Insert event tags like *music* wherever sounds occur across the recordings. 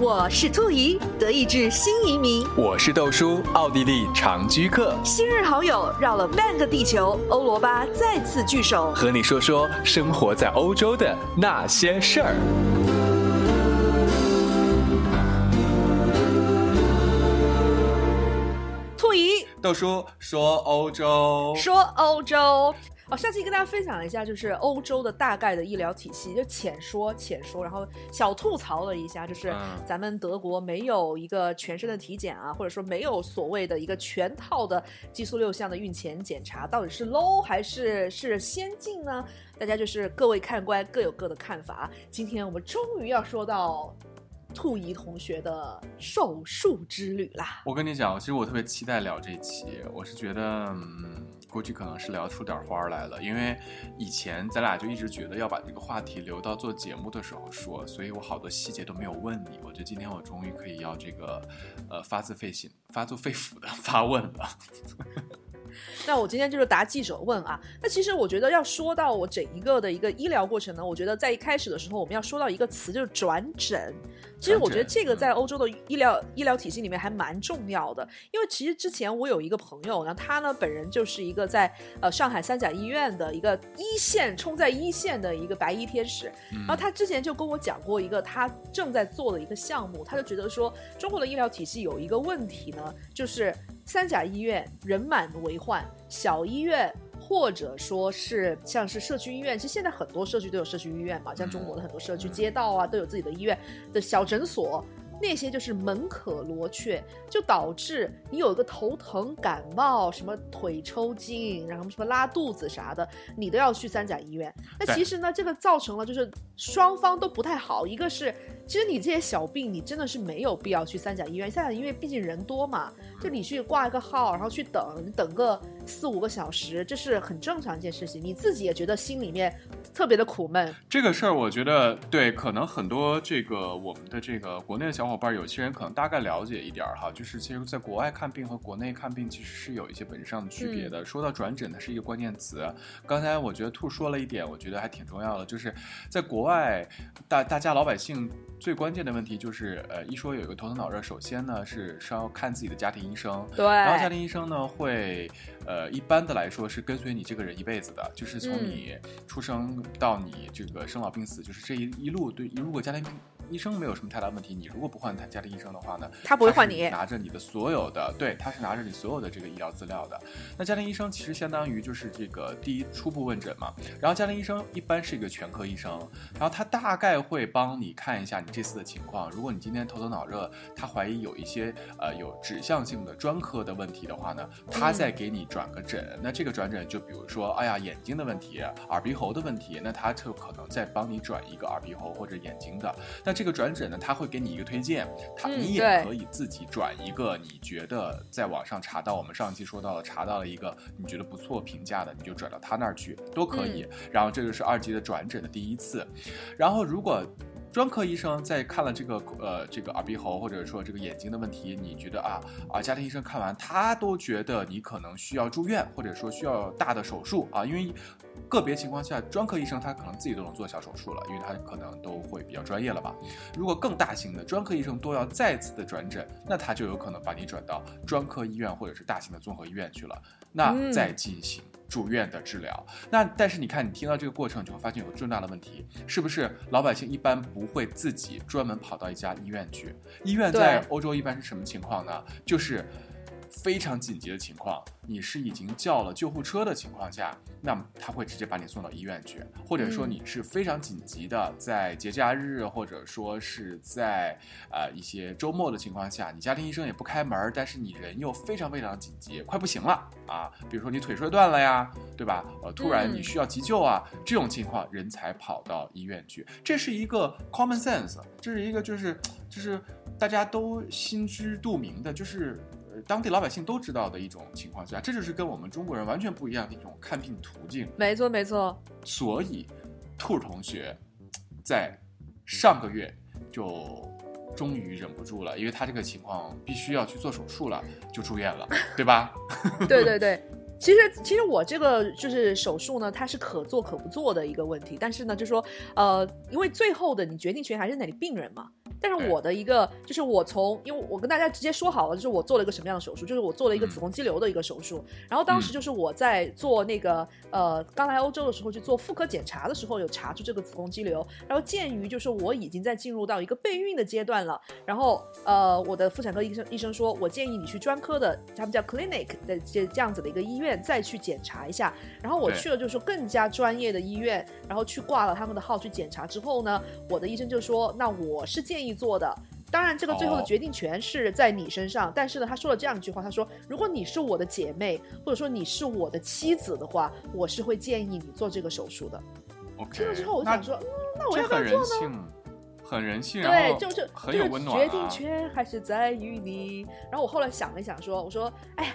我是兔姨，德意志新移民。我是豆叔，奥地利长居客。新日好友绕了半个地球，欧罗巴再次聚首，和你说说生活在欧洲的那些事儿。兔姨，豆叔说欧洲，说欧洲。哦，上期跟大家分享一下，就是欧洲的大概的医疗体系，就浅说浅说，然后小吐槽了一下，就是咱们德国没有一个全身的体检啊，或者说没有所谓的一个全套的激素六项的孕前检查，到底是 low 还是是先进呢？大家就是各位看官各有各的看法。今天我们终于要说到兔姨同学的手术之旅啦！我跟你讲，其实我特别期待聊这一期，我是觉得，嗯。估计可能是聊出点花来了，因为以前咱俩就一直觉得要把这个话题留到做节目的时候说，所以我好多细节都没有问你。我觉得今天我终于可以要这个，呃，发自肺心、发自肺腑的 *laughs* 发问了。*laughs* 那我今天就是答记者问啊。那其实我觉得要说到我整一个的一个医疗过程呢，我觉得在一开始的时候我们要说到一个词，就是转诊。其实我觉得这个在欧洲的医疗医疗体系里面还蛮重要的，因为其实之前我有一个朋友呢，他呢本人就是一个在呃上海三甲医院的一个一线冲在一线的一个白衣天使，然后他之前就跟我讲过一个他正在做的一个项目，他就觉得说中国的医疗体系有一个问题呢，就是。三甲医院人满为患，小医院或者说是像是社区医院，其实现在很多社区都有社区医院嘛，像中国的很多社区街道啊都有自己的医院的小诊所。那些就是门可罗雀，就导致你有一个头疼、感冒、什么腿抽筋，然后什么拉肚子啥的，你都要去三甲医院。那其实呢，这个造成了就是双方都不太好。一个是，其实你这些小病，你真的是没有必要去三甲医院。三甲医院毕竟人多嘛，就你去挂一个号，然后去等，等个四五个小时，这是很正常一件事情。你自己也觉得心里面特别的苦闷。这个事儿，我觉得对，可能很多这个我们的这个国内的小。伙伴有些人可能大概了解一点儿哈，就是其实，在国外看病和国内看病其实是有一些本质上的区别的。说到转诊，它是一个关键词。刚才我觉得兔说了一点，我觉得还挺重要的，就是在国外，大大家老百姓最关键的问题就是，呃，一说有一个头疼脑热，首先呢是是要看自己的家庭医生，对，然后家庭医生呢会，呃，一般的来说是跟随你这个人一辈子的，就是从你出生到你这个生老病死，就是这一一路对，如果家庭。医生没有什么太大问题，你如果不换他家庭医生的话呢，他不会换你，拿着你的所有的，对，他是拿着你所有的这个医疗资料的。那家庭医生其实相当于就是这个第一初步问诊嘛，然后家庭医生一般是一个全科医生，然后他大概会帮你看一下你这次的情况。如果你今天头疼脑热，他怀疑有一些呃有指向性的专科的问题的话呢，他再给你转个诊。那这个转诊就比如说，哎呀眼睛的问题、耳鼻喉的问题，那他就可能再帮你转一个耳鼻喉或者眼睛的。那这个转诊呢，他会给你一个推荐，他你也可以自己转一个你觉得在网上查到，我们上期说到了查到了一个你觉得不错评价的，你就转到他那儿去都可以。然后这就是二级的转诊的第一次，然后如果。专科医生在看了这个呃这个耳鼻喉或者说这个眼睛的问题，你觉得啊啊家庭医生看完他都觉得你可能需要住院或者说需要大的手术啊，因为个别情况下专科医生他可能自己都能做小手术了，因为他可能都会比较专业了吧。如果更大型的专科医生都要再次的转诊，那他就有可能把你转到专科医院或者是大型的综合医院去了，那再进行。住院的治疗，那但是你看，你听到这个过程，就会发现有个重大的问题，是不是？老百姓一般不会自己专门跑到一家医院去，医院在欧洲一般是什么情况呢？就是。非常紧急的情况，你是已经叫了救护车的情况下，那么他会直接把你送到医院去，或者说你是非常紧急的，在节假日或者说是在呃一些周末的情况下，你家庭医生也不开门，但是你人又非常非常紧急，快不行了啊，比如说你腿摔断了呀，对吧？呃，突然你需要急救啊，这种情况人才跑到医院去，这是一个 common sense，这是一个就是就是大家都心知肚明的，就是。当地老百姓都知道的一种情况下，这就是跟我们中国人完全不一样的一种看病途径。没错，没错。所以，兔同学在上个月就终于忍不住了，因为他这个情况必须要去做手术了，就住院了，对吧？对 *laughs* 对对。其实，其实我这个就是手术呢，它是可做可不做的一个问题。但是呢，就说呃，因为最后的你决定权还是在你病人嘛。但是我的一个就是我从，因为我跟大家直接说好了，就是我做了一个什么样的手术，就是我做了一个子宫肌瘤的一个手术。然后当时就是我在做那个呃刚来欧洲的时候去做妇科检查的时候，有查出这个子宫肌瘤。然后鉴于就是我已经在进入到一个备孕的阶段了，然后呃我的妇产科医生医生说，我建议你去专科的，他们叫 clinic 的这这样子的一个医院再去检查一下。然后我去了就是说更加专业的医院，然后去挂了他们的号去检查之后呢，我的医生就说，那我是建议做的。当然，这个最后的决定权是在你身上。但是呢，他说了这样一句话：“他说，如果你是我的姐妹，或者说你是我的妻子的话，我是会建议你做这个手术的。”听了之后，我想说，嗯，那我要不要做呢？很人性，对，就是很有温暖。决定权还是在于你。然后我后来想了一想，说：“我说，哎，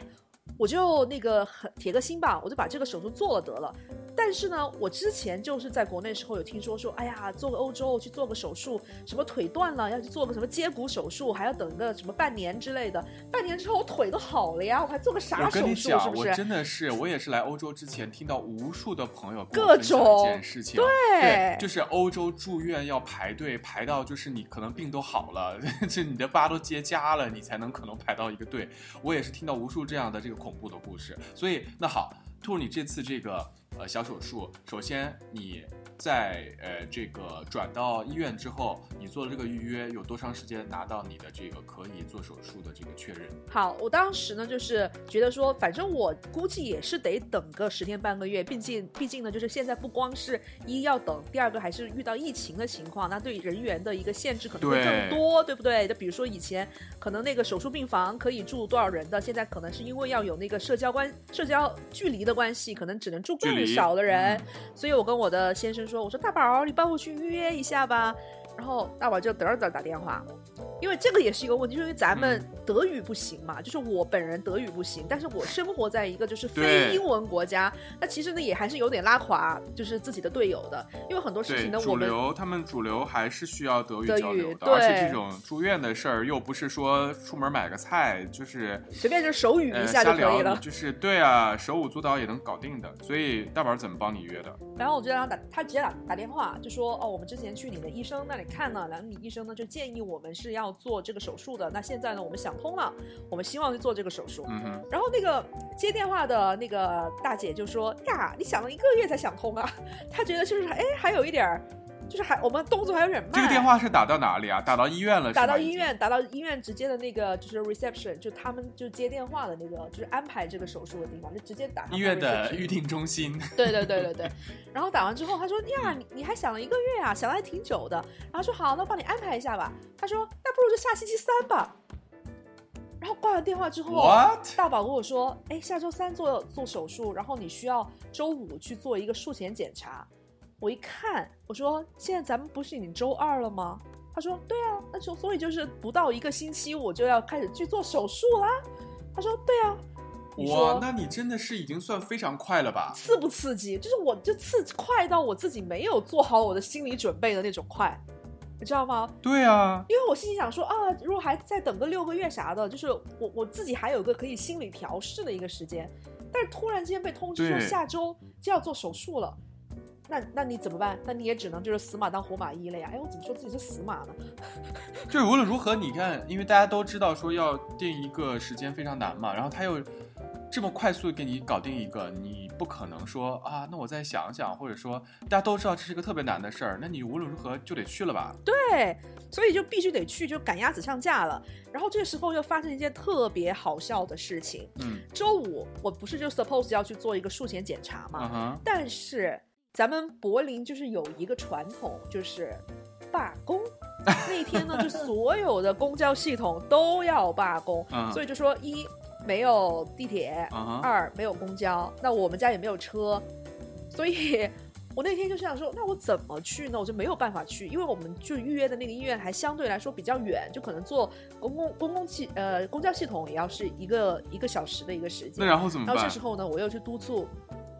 我就那个很铁个心吧，我就把这个手术做了得了。”但是呢，我之前就是在国内时候有听说说，哎呀，做个欧洲去做个手术，什么腿断了要去做个什么接骨手术，还要等个什么半年之类的。半年之后我腿都好了呀，我还做个啥手术？是不是？我真的是，我也是来欧洲之前听到无数的朋友各种件事情，对，就是欧洲住院要排队，排到就是你可能病都好了，*laughs* 这你的疤都结痂了，你才能可能排到一个队。我也是听到无数这样的这个恐怖的故事。所以那好，兔你这次这个。呃，小手术，首先你。在呃，这个转到医院之后，你做了这个预约有多长时间拿到你的这个可以做手术的这个确认？好，我当时呢就是觉得说，反正我估计也是得等个十天半个月，毕竟毕竟呢就是现在不光是一要等，第二个还是遇到疫情的情况，那对人员的一个限制可能会更多，对不对？就比如说以前可能那个手术病房可以住多少人的，现在可能是因为要有那个社交关社交距离的关系，可能只能住更少的人。所以我跟我的先生。说，我说大宝，你帮我去预约一下吧。然后大宝就嘚嘚打电话。因为这个也是一个问题，因为咱们德语不行嘛，就是我本人德语不行，但是我生活在一个就是非英文国家，那其实呢也还是有点拉垮，就是自己的队友的，因为很多事情呢，主流他们主流还是需要德语交流的，而且这种住院的事儿又不是说出门买个菜就是随便就手语一下就可以了，就是对啊，手舞足蹈也能搞定的，所以大宝怎么帮你约的？然后我就让他打，他直接打打电话就说哦，我们之前去你的医生那里看了，然后你医生呢就建议我们是要。做这个手术的，那现在呢，我们想通了，我们希望去做这个手术。嗯然后那个接电话的那个大姐就说：“呀，你想了一个月才想通啊？”她觉得就是哎，还有一点儿。就是还我们动作还有点慢。这个电话是打到哪里啊？打到医院了。打到医院，打到医院直接的那个就是 reception，就他们就接电话的那个，就是安排这个手术的地方，就直接打。医院的预定中心。对对对对对。*laughs* 然后打完之后，他说：“呀，你你还想了一个月啊？想的还挺久的。”然后说：“好，那帮你安排一下吧。”他说：“那不如就下星期三吧。”然后挂完电话之后，大宝跟我说：“哎，下周三做做手术，然后你需要周五去做一个术前检查。”我一看，我说现在咱们不是已经周二了吗？他说对啊，那就所以就是不到一个星期我就要开始去做手术啦。他说对啊，哇，那你真的是已经算非常快了吧？刺不刺激？就是我就刺快到我自己没有做好我的心理准备的那种快，你知道吗？对啊，因为我心里想说啊，如果还再等个六个月啥的，就是我我自己还有个可以心理调试的一个时间，但是突然之间被通知说下周就要做手术了。那那你怎么办？那你也只能就是死马当活马医了呀！哎，我怎么说自己是死马呢？*laughs* 就是无论如何，你看，因为大家都知道说要定一个时间非常难嘛，然后他又这么快速给你搞定一个，你不可能说啊，那我再想想，或者说大家都知道这是一个特别难的事儿，那你无论如何就得去了吧？对，所以就必须得去，就赶鸭子上架了。然后这时候又发生一件特别好笑的事情。嗯，周五我不是就 suppose 要去做一个术前检查嘛？嗯但是。咱们柏林就是有一个传统，就是罢工。*laughs* 那天呢，就所有的公交系统都要罢工，所以就说一没有地铁，二没有公交，那我们家也没有车，所以我那天就想说，那我怎么去呢？我就没有办法去，因为我们就预约的那个医院还相对来说比较远，就可能坐公共公共系呃公交系统也要是一个一个小时的一个时间。那然后怎么办？然后这时候呢，我又去督促。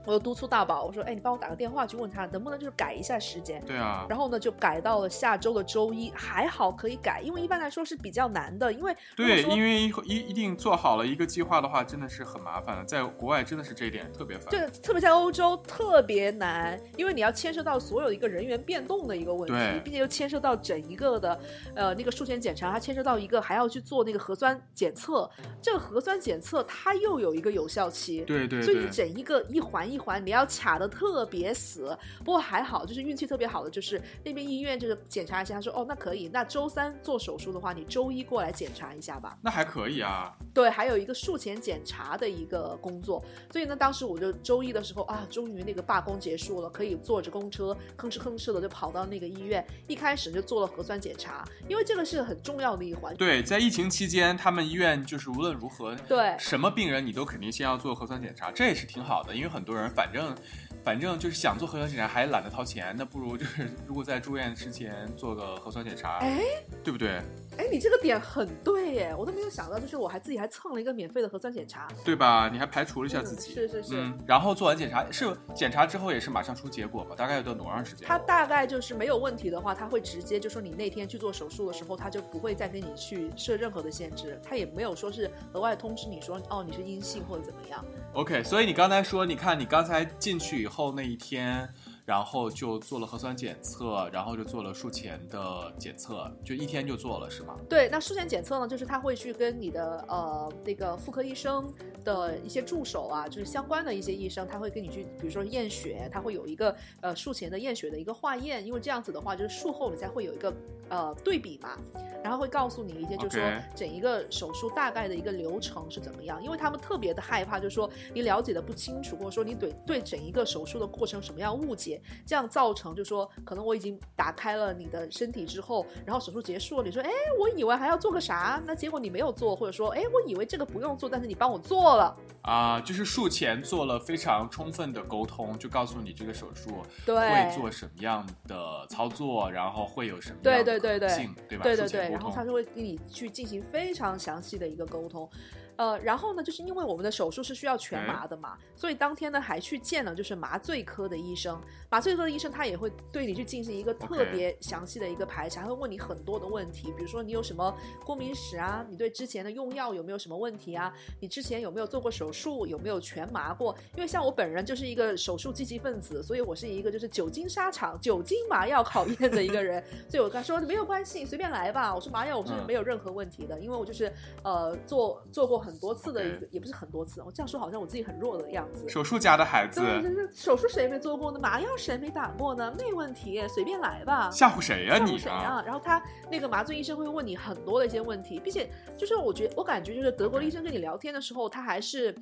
我就督促大宝，我说：“哎，你帮我打个电话去问他，能不能就是改一下时间。”对啊。然后呢，就改到了下周的周一，还好可以改，因为一般来说是比较难的，因为对，因为一一定做好了一个计划的话，真的是很麻烦的，在国外真的是这一点特别烦。对，特别在欧洲特别难，因为你要牵涉到所有一个人员变动的一个问题，并且又牵涉到整一个的呃那个术前检查，它牵涉到一个还要去做那个核酸检测，这个核酸检测它又有一个有效期，对对，所以你整一个一环一环你要卡的特别死。不过还好，就是运气特别好的，就是那边医院就是检查一下，他说哦那可以，那周三做手术的话，你周一过来检查一下吧。那还可以啊。对，还有一个术前检查的一个工作，所以呢，当时我就周一的时候啊，终于那个罢工结束了，可以坐着公车吭哧吭哧的就跑到那个医院，一开始就做了核酸检查，因为这个是很重要的一环。对，在疫情期间，他们医院就是无论如何，对什么病人你都肯定先要做核酸检查，这也是挺好的，因为很多人反正。反正就是想做核酸检查还懒得掏钱，那不如就是如果在住院之前做个核酸检查，哎，对不对？哎，你这个点很对耶，我都没有想到，就是我还自己还蹭了一个免费的核酸检查，对吧？你还排除了一下自己，是是是。然后做完检查是检查之后也是马上出结果吧？大概要等多长时间？他大概就是没有问题的话，他会直接就说你那天去做手术的时候，他就不会再跟你去设任何的限制，他也没有说是额外通知你说哦你是阴性或者怎么样。OK，所以你刚才说，你看你刚才进去以后那一天，然后就做了核酸检测，然后就做了术前的检测，就一天就做了是吗？对，那术前检测呢，就是他会去跟你的呃那个妇科医生的一些助手啊，就是相关的一些医生，他会跟你去，比如说验血，他会有一个呃术前的验血的一个化验，因为这样子的话，就是术后你才会有一个呃对比嘛。然后会告诉你一些，就是说整一个手术大概的一个流程是怎么样，因为他们特别的害怕，就是说你了解的不清楚，或者说你对对整一个手术的过程什么样误解，这样造成就是说可能我已经打开了你的身体之后，然后手术结束了，你说哎，我以为还要做个啥，那结果你没有做，或者说哎，我以为这个不用做，但是你帮我做了啊，就是术前做了非常充分的沟通，就告诉你这个手术会做什么样的操作，然后会有什么对对对对对吧？对对对。然后他就会跟你去进行非常详细的一个沟通。呃，然后呢，就是因为我们的手术是需要全麻的嘛，所以当天呢还去见了就是麻醉科的医生。麻醉科的医生他也会对你去进行一个特别详细的一个排查，会问你很多的问题，比如说你有什么过敏史啊，你对之前的用药有没有什么问题啊，你之前有没有做过手术，有没有全麻过？因为像我本人就是一个手术积极分子，所以我是一个就是久经沙场、久经麻药考验的一个人，所以我跟他说没有关系，随便来吧。我说麻药我是没有任何问题的，因为我就是呃做做过。很多次的一个，也不是很多次。我这样说好像我自己很弱的样子。手术家的孩子，对，手术谁没做过呢？麻药谁没打过呢？没问题，随便来吧。吓唬谁呀你？吓唬谁啊？然后他那个麻醉医生会问你很多的一些问题，并且就是我觉我感觉就是德国的医生跟你聊天的时候，他还是。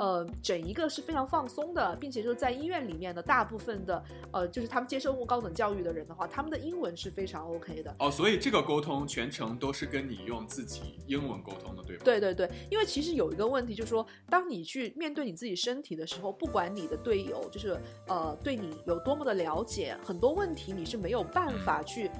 呃，整一个是非常放松的，并且就是在医院里面的大部分的，呃，就是他们接受过高等教育的人的话，他们的英文是非常 OK 的。哦，所以这个沟通全程都是跟你用自己英文沟通的，对吧？对对对，因为其实有一个问题，就是说，当你去面对你自己身体的时候，不管你的队友就是呃对你有多么的了解，很多问题你是没有办法去。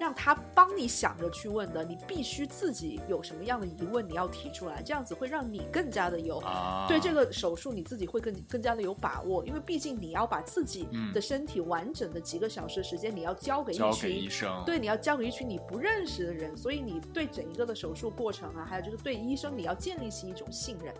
让他帮你想着去问的，你必须自己有什么样的疑问，你要提出来，这样子会让你更加的有对这个手术你自己会更更加的有把握，因为毕竟你要把自己的身体完整的几个小时时间你要交给一群医生，对，你要交给一群你不认识的人，所以你对整一个的手术过程啊，还有就是对医生你要建立起一种信任。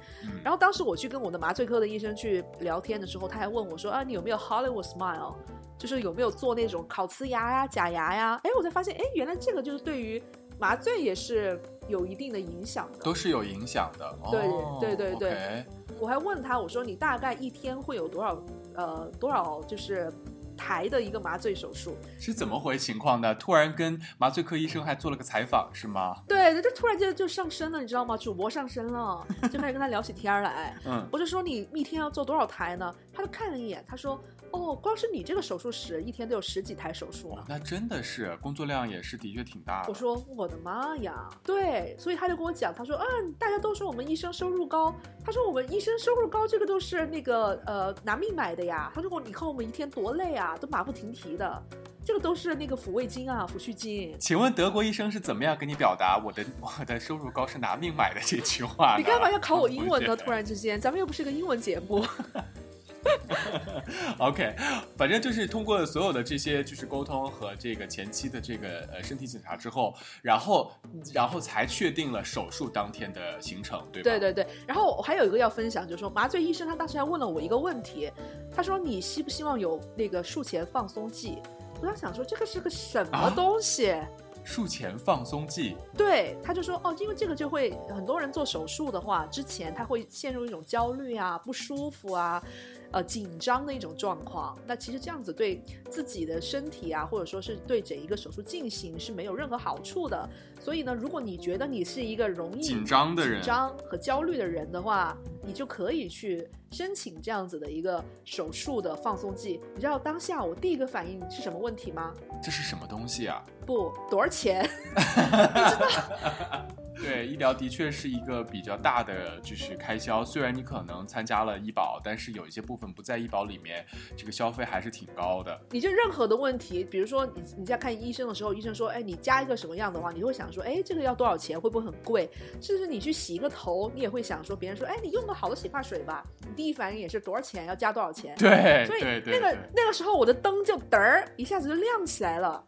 然后当时我去跟我的麻醉科的医生去聊天的时候，他还问我说啊，你有没有 Hollywood Smile？就是有没有做那种烤瓷牙呀、假牙呀？哎，我才发现，哎，原来这个就是对于麻醉也是有一定的影响的，都是有影响的。对对对对，我还问他，我说你大概一天会有多少呃多少就是台的一个麻醉手术？是怎么回情况的？突然跟麻醉科医生还做了个采访是吗？对，就突然间就上升了，你知道吗？主播上身了，就开始跟他聊起天来。*laughs* 嗯，我就说你一天要做多少台呢？他就看了一眼，他说。哦，光是你这个手术室一天都有十几台手术啊！那真的是工作量也是的确挺大。我说我的妈呀，对，所以他就跟我讲，他说，嗯，大家都说我们医生收入高，他说我们医生收入高，这个都是那个呃拿命买的呀。他说你看我们一天多累啊，都马不停蹄的，这个都是那个抚慰金啊，抚恤金。请问德国医生是怎么样跟你表达我的我的收入高是拿命买的这句话？你干嘛要考我英文呢？*laughs* 突然之间，咱们又不是个英文节目。*laughs* *laughs* OK，反正就是通过所有的这些就是沟通和这个前期的这个呃身体检查之后，然后然后才确定了手术当天的行程，对吧？对对对。然后我还有一个要分享，就是说麻醉医生他当时还问了我一个问题，他说你希不希望有那个术前放松剂？我当时想说这个是个什么东西？术前放松剂，对，他就说哦，因为这个就会很多人做手术的话，之前他会陷入一种焦虑啊、不舒服啊、呃紧张的一种状况。那其实这样子对自己的身体啊，或者说是对整一个手术进行是没有任何好处的。所以呢，如果你觉得你是一个容易紧张的人、紧张和焦虑的人的话，你就可以去申请这样子的一个手术的放松剂。你知道当下我第一个反应是什么问题吗？这是什么东西啊？不，多少钱？你知道？对，医疗的确是一个比较大的就是开销。虽然你可能参加了医保，但是有一些部分不在医保里面，这个消费还是挺高的。你就任何的问题，比如说你你在看医生的时候，医生说，哎，你加一个什么样的话，你会想说，哎，这个要多少钱？会不会很贵？甚至你去洗一个头，你也会想说，别人说，哎，你用个好的洗发水吧，你第一反应也是多少钱？要加多少钱？对，所以那个那个时候我的灯就嘚儿一下子就亮起来了。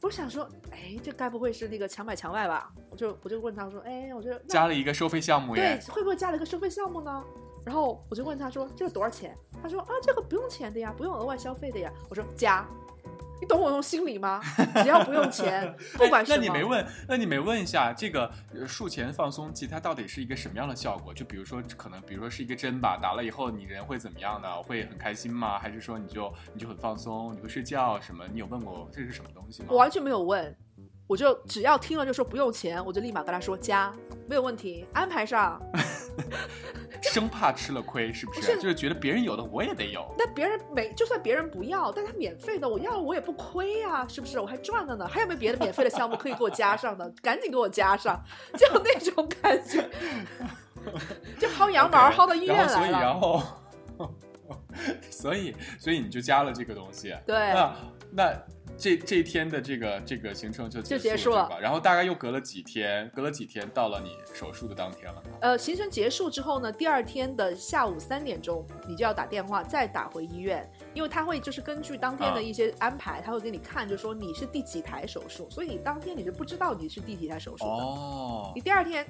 我想说，哎，这该不会是那个强买强卖吧？我就我就问他说，哎，我就加了一个收费项目对，会不会加了一个收费项目呢？然后我就问他说，这个多少钱？他说啊，这个不用钱的呀，不用额外消费的呀。我说加。你懂我那种心理吗？只要不用钱，*laughs* 不管什么。那你没问，那你没问一下这个术前放松剂它到底是一个什么样的效果？就比如说，可能比如说是一个针吧，打了以后你人会怎么样呢？会很开心吗？还是说你就你就很放松，你会睡觉什么？你有问过这是什么东西吗？我完全没有问。我就只要听了就说不用钱，我就立马跟他说加，没有问题，安排上。*laughs* 生怕吃了亏，是不是？就是觉得别人有的我也得有。那别人没，就算别人不要，但他免费的我要我也不亏呀，是不是？我还赚了呢。还有没有别的免费的项目可以给我加上的？赶紧给我加上，就那种感觉。就薅羊毛薅到医院来了。所以然后，*laughs* 所以所以你就加了这个东西。对。那那。这这一天的这个这个行程就就结束了，然后大概又隔了几天，隔了几天到了你手术的当天了。呃，行程结束之后呢，第二天的下午三点钟，你就要打电话再打回医院，因为他会就是根据当天的一些安排，他会给你看，就说你是第几台手术，所以你当天你是不知道你是第几台手术的。哦，你第二天。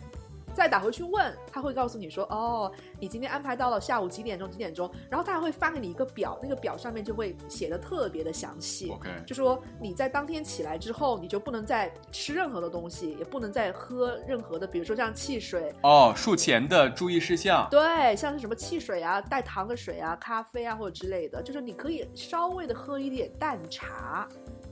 再打回去问，他会告诉你说：“哦，你今天安排到了下午几点钟？几点钟？”然后他还会发给你一个表，那个表上面就会写的特别的详细。OK，就说你在当天起来之后，你就不能再吃任何的东西，也不能再喝任何的，比如说像汽水。哦，术前的注意事项。对，像是什么汽水啊、带糖的水啊、咖啡啊或者之类的，就是你可以稍微的喝一点淡茶。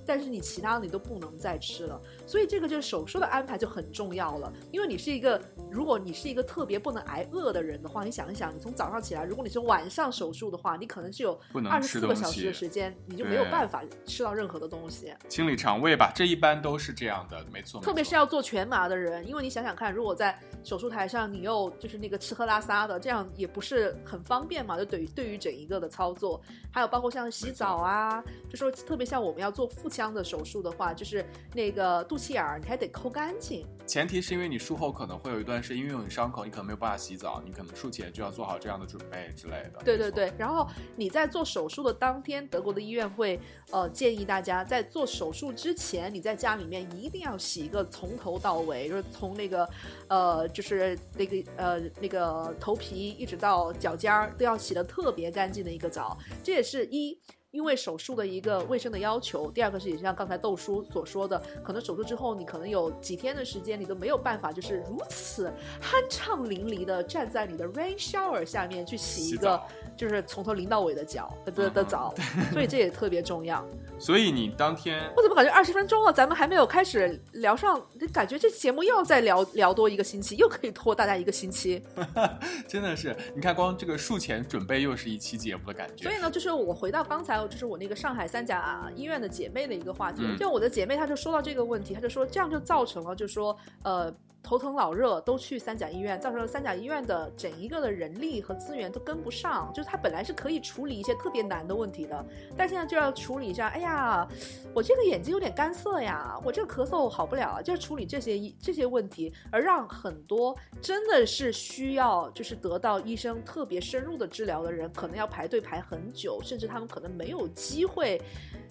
但是你其他的你都不能再吃了，所以这个就是手术的安排就很重要了。因为你是一个，如果你是一个特别不能挨饿的人的话，你想一想，你从早上起来，如果你是晚上手术的话，你可能是有二十四个小时的时间，你就没有办法吃到任何的东西，清理肠胃吧。这一般都是这样的，没错。特别是要做全麻的人，因为你想想看，如果在手术台上你又就是那个吃喝拉撒的，这样也不是很方便嘛。就对于对于整一个的操作，还有包括像洗澡啊，就说特别像我们要做腹。腔的手术的话，就是那个肚脐眼儿，你还得抠干净。前提是因为你术后可能会有一段时间，因为有伤口，你可能没有办法洗澡，你可能术前就要做好这样的准备之类的。对对对，然后你在做手术的当天，德国的医院会呃建议大家在做手术之前，你在家里面一定要洗一个从头到尾，就是从那个呃就是那个呃那个头皮一直到脚尖儿都要洗的特别干净的一个澡。这也是一。因为手术的一个卫生的要求，第二个是也像刚才豆叔所说的，可能手术之后你可能有几天的时间，你都没有办法就是如此酣畅淋漓的站在你的 rain shower 下面去洗一个。就是从头淋到尾的脚的的澡，所以这也特别重要。所以你当天，我怎么感觉二十分钟了，咱们还没有开始聊上？感觉这节目又要再聊聊多一个星期，又可以拖大家一个星期。*laughs* 真的是，你看光这个术前准备又是一期节目的感觉。所以呢，就是我回到刚才，就是我那个上海三甲医院的姐妹的一个话题，就我的姐妹，她就说到这个问题，她就说这样就造成了，就说呃。头疼脑热都去三甲医院，造成了三甲医院的整一个的人力和资源都跟不上。就是他本来是可以处理一些特别难的问题的，但现在就要处理一下。哎呀，我这个眼睛有点干涩呀，我这个咳嗽好不了，就是处理这些这些问题，而让很多真的是需要就是得到医生特别深入的治疗的人，可能要排队排很久，甚至他们可能没有机会。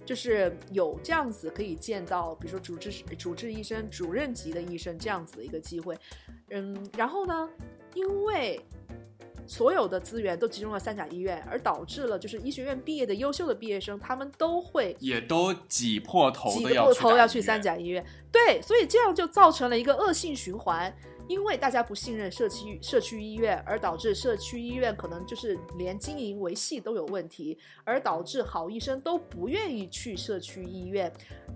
就是有这样子可以见到，比如说主治主治医生、主任级的医生这样子的一个机会，嗯，然后呢，因为所有的资源都集中了三甲医院，而导致了就是医学院毕业的优秀的毕业生，他们都会也都挤破头挤破头要去三甲医院，对，所以这样就造成了一个恶性循环。因为大家不信任社区社区医院，而导致社区医院可能就是连经营维系都有问题，而导致好医生都不愿意去社区医院，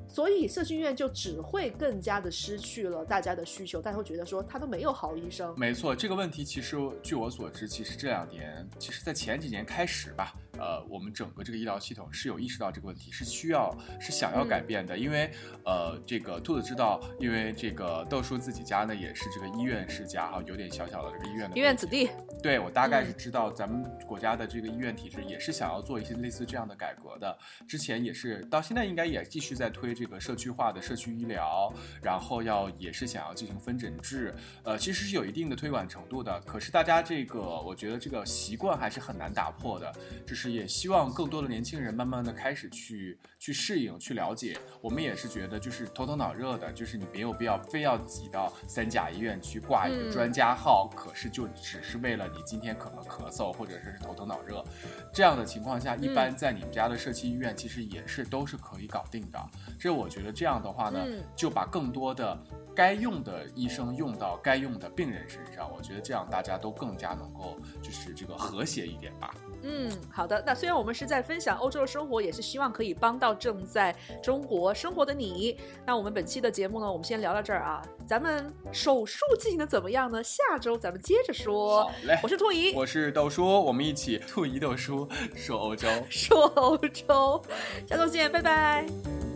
所以社区医院就只会更加的失去了大家的需求，大家会觉得说他都没有好医生。没错，这个问题其实据我所知，其实这两年，其实在前几年开始吧。呃，我们整个这个医疗系统是有意识到这个问题，是需要是想要改变的，因为呃，这个兔子知道，因为这个豆叔自己家呢也是这个医院世家哈，有点小小的这个医院的医院子弟。对我大概是知道，咱们国家的这个医院体制也是想要做一些类似这样的改革的。之前也是到现在应该也继续在推这个社区化的社区医疗，然后要也是想要进行分诊制，呃，其实是有一定的推广程度的。可是大家这个，我觉得这个习惯还是很难打破的，就是。也希望更多的年轻人慢慢的开始去去适应、去了解。我们也是觉得，就是头疼脑热的，就是你没有必要非要挤到三甲医院去挂一个专家号，可是就只是为了你今天可能咳嗽或者是头疼脑热，这样的情况下，一般在你们家的社区医院其实也是都是可以搞定的。这我觉得这样的话呢，就把更多的。该用的医生用到该用的病人身上，我觉得这样大家都更加能够就是这个和谐一点吧。嗯，好的。那虽然我们是在分享欧洲的生活，也是希望可以帮到正在中国生活的你。那我们本期的节目呢，我们先聊到这儿啊。咱们手术进行的怎么样呢？下周咱们接着说。好嘞，我是兔姨，我是豆叔，我们一起兔姨豆叔说欧洲，说欧洲。下周见，拜拜。